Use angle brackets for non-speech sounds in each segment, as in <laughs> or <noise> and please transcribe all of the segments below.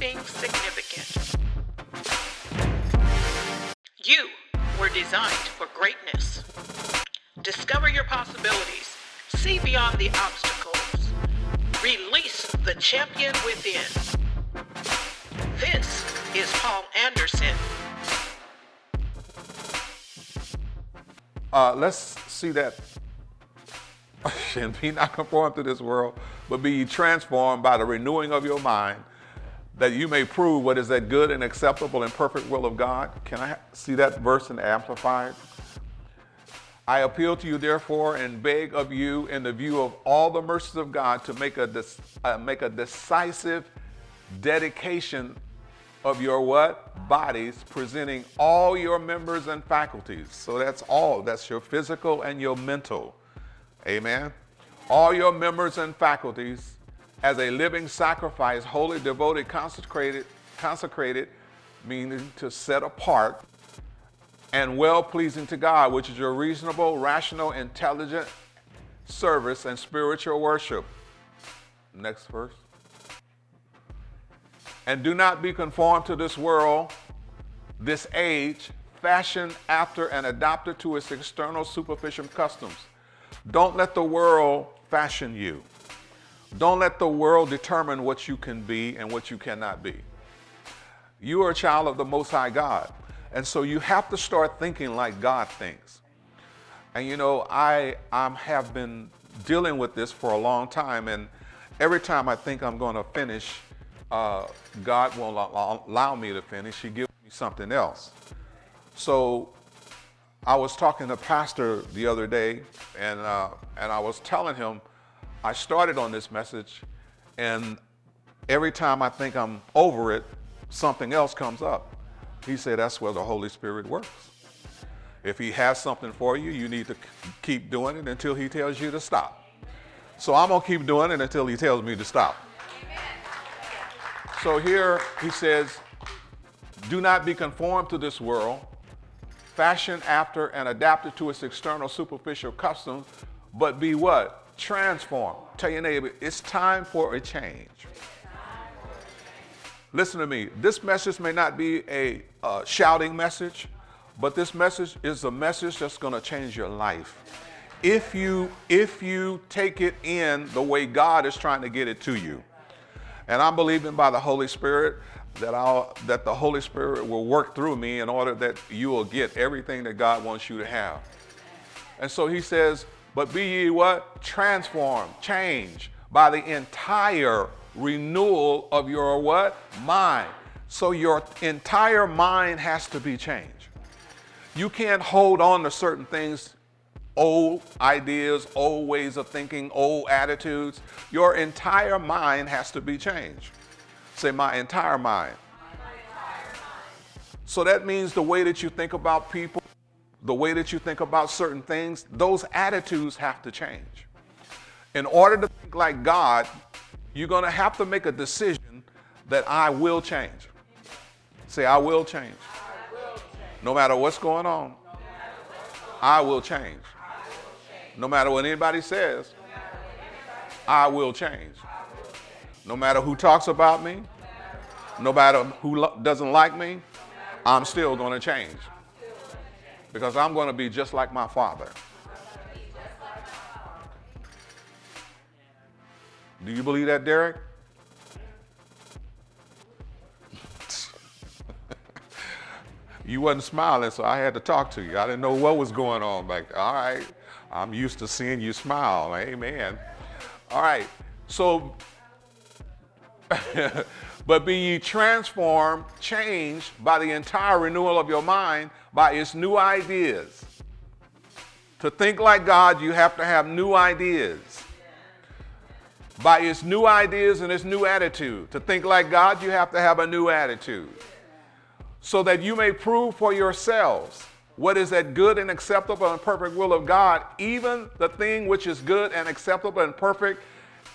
something significant. You were designed for greatness. Discover your possibilities. See beyond the obstacles. Release the champion within. This is Paul Anderson. Uh, let's see that. <laughs> and be not conformed to this world, but be transformed by the renewing of your mind, that you may prove what is that good and acceptable and perfect will of God. Can I see that verse in Amplified? I appeal to you, therefore, and beg of you, in the view of all the mercies of God, to make a, uh, make a decisive dedication of your what? Bodies, presenting all your members and faculties. So that's all. That's your physical and your mental. Amen. All your members and faculties as a living sacrifice, wholly devoted, consecrated, consecrated, meaning to set apart, and well pleasing to God, which is your reasonable, rational, intelligent service and spiritual worship. Next verse. And do not be conformed to this world, this age, fashioned after and adapted to its external superficial customs. Don't let the world fashion you. Don't let the world determine what you can be and what you cannot be. You are a child of the Most High God. And so you have to start thinking like God thinks. And you know, I I have been dealing with this for a long time, and every time I think I'm going to finish, uh, God won't allow me to finish. He gives me something else. So I was talking to Pastor the other day, and uh, and I was telling him I started on this message, and every time I think I'm over it, something else comes up. He said that's where the Holy Spirit works. If He has something for you, you need to keep doing it until He tells you to stop. So I'm gonna keep doing it until He tells me to stop. So here He says, "Do not be conformed to this world." fashioned after and adapted to its external superficial customs, but be what? Transform. Tell your neighbor, it's time for a change. Listen to me. This message may not be a uh, shouting message, but this message is a message that's going to change your life. If you if you take it in the way God is trying to get it to you. And I'm believing by the Holy Spirit that I'll that the Holy Spirit will work through me in order that you will get everything that God wants you to have. And so he says, but be ye what? Transformed, change by the entire renewal of your what? Mind. So your entire mind has to be changed. You can't hold on to certain things, old ideas, old ways of thinking, old attitudes. Your entire mind has to be changed. Say, my entire mind. My entire mind. So that means the way that you think about people, the way that you think about certain things, those attitudes have to change. In order to think like God, you're going to have to make a decision that I will change. Say, I will change. No matter what's going on, I will change. No matter what anybody says, I will change. No matter who talks about me, no matter who doesn't like me, I'm still going to change because I'm going to be just like my father. Do you believe that, Derek? <laughs> you wasn't smiling, so I had to talk to you. I didn't know what was going on back there. All right. I'm used to seeing you smile. Amen. All right. So <laughs> but be ye transformed, changed by the entire renewal of your mind by its new ideas. To think like God, you have to have new ideas. By its new ideas and its new attitude. To think like God, you have to have a new attitude. So that you may prove for yourselves what is that good and acceptable and perfect will of God, even the thing which is good and acceptable and perfect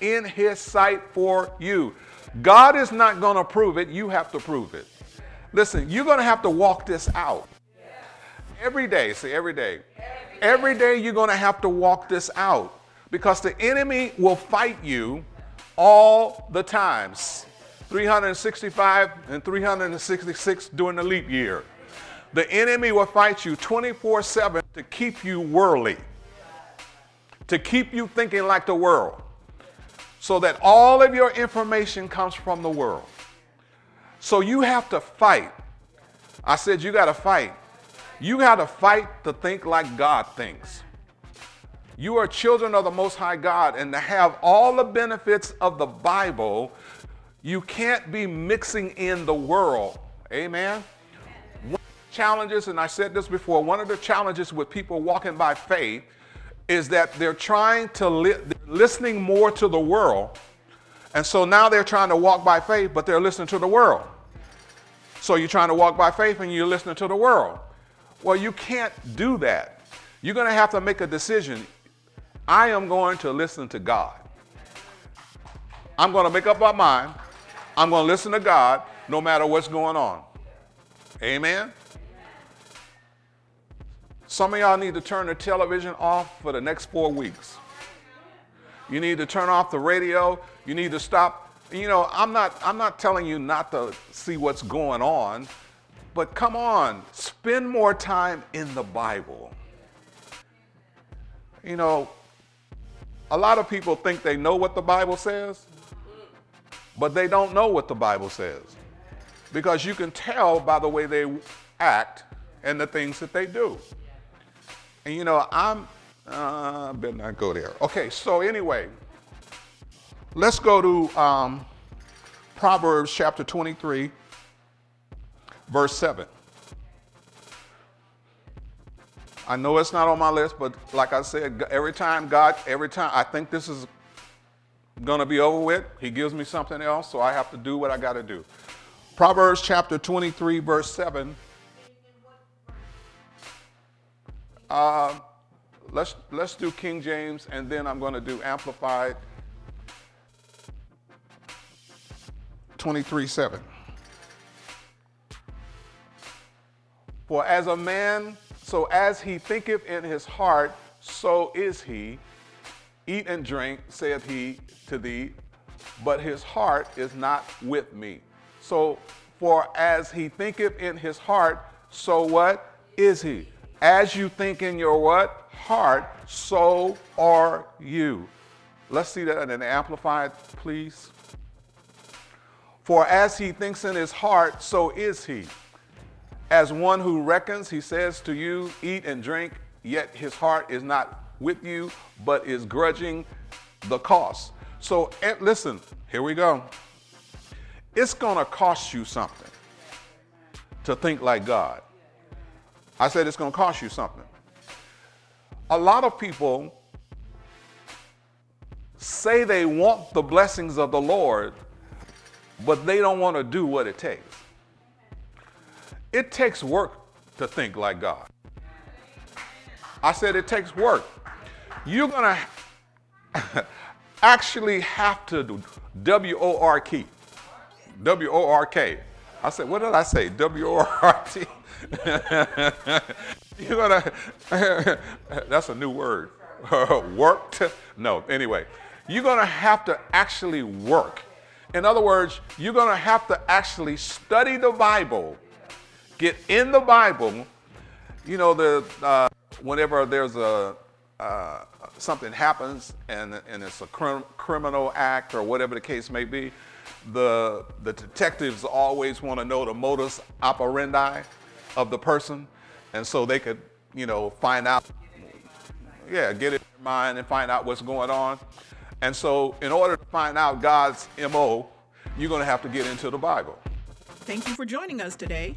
in His sight for you. God is not going to prove it, you have to prove it. Listen, you're going to have to walk this out. Every day, say every day. Every day you're going to have to walk this out because the enemy will fight you all the times. 365 and 366 during the leap year. The enemy will fight you 24 7 to keep you worldly, to keep you thinking like the world, so that all of your information comes from the world. So you have to fight. I said, you got to fight. You got to fight to think like God thinks. You are children of the Most High God, and to have all the benefits of the Bible, you can't be mixing in the world. Amen challenges, and I said this before, one of the challenges with people walking by faith is that they're trying to li- listening more to the world. And so now they're trying to walk by faith, but they're listening to the world. So you're trying to walk by faith and you're listening to the world. Well, you can't do that. You're going to have to make a decision. I am going to listen to God. I'm going to make up my mind. I'm going to listen to God no matter what's going on. Amen. Some of y'all need to turn the television off for the next four weeks. You need to turn off the radio. You need to stop. You know, I'm not, I'm not telling you not to see what's going on, but come on, spend more time in the Bible. You know, a lot of people think they know what the Bible says, but they don't know what the Bible says. Because you can tell by the way they act and the things that they do. And you know, I'm, uh, better not go there. Okay, so anyway, let's go to um, Proverbs chapter 23, verse 7. I know it's not on my list, but like I said, every time God, every time I think this is to be over with, He gives me something else, so I have to do what I got to do. Proverbs chapter 23, verse 7 Uh, let's, let's do King James, and then I'm going to do Amplified 23 7. For as a man, so as he thinketh in his heart, so is he. Eat and drink, saith he to thee, but his heart is not with me. So, for as he thinketh in his heart, so what is he? As you think in your what? Heart, so are you. Let's see that in an amplified, please. For as he thinks in his heart, so is he. As one who reckons, he says to you, Eat and drink, yet his heart is not with you, but is grudging the cost. So eh, listen, here we go. It's going to cost you something to think like God. I said it's going to cost you something. A lot of people say they want the blessings of the Lord, but they don't want to do what it takes. It takes work to think like God. I said it takes work. You're going <laughs> to actually have to do W O R K. W O R K. I said, what did I say? W O R T. <laughs> You're gonna, <laughs> that's a new word. <laughs> Worked? No, anyway, you're gonna have to actually work. In other words, you're gonna have to actually study the Bible, get in the Bible. You know, the, uh, whenever there's a, uh, something happens and, and it's a crim- criminal act or whatever the case may be, the, the detectives always want to know the modus operandi of the person, and so they could, you know, find out, yeah, get it in mind and find out what's going on. And so, in order to find out God's MO, you're going to have to get into the Bible. Thank you for joining us today.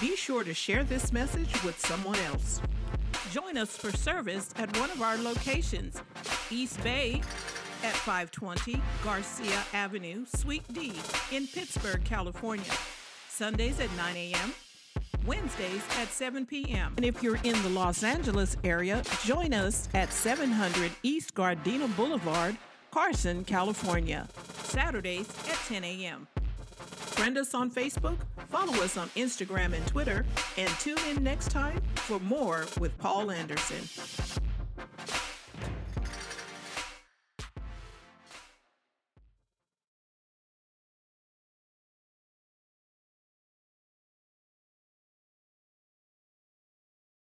Be sure to share this message with someone else. Join us for service at one of our locations East Bay at 520 Garcia Avenue, Suite D in Pittsburg, California. Sundays at 9 a.m. Wednesdays at 7 p.m. And if you're in the Los Angeles area, join us at 700 East Gardena Boulevard, Carson, California, Saturdays at 10 a.m. Friend us on Facebook, follow us on Instagram and Twitter, and tune in next time for more with Paul Anderson.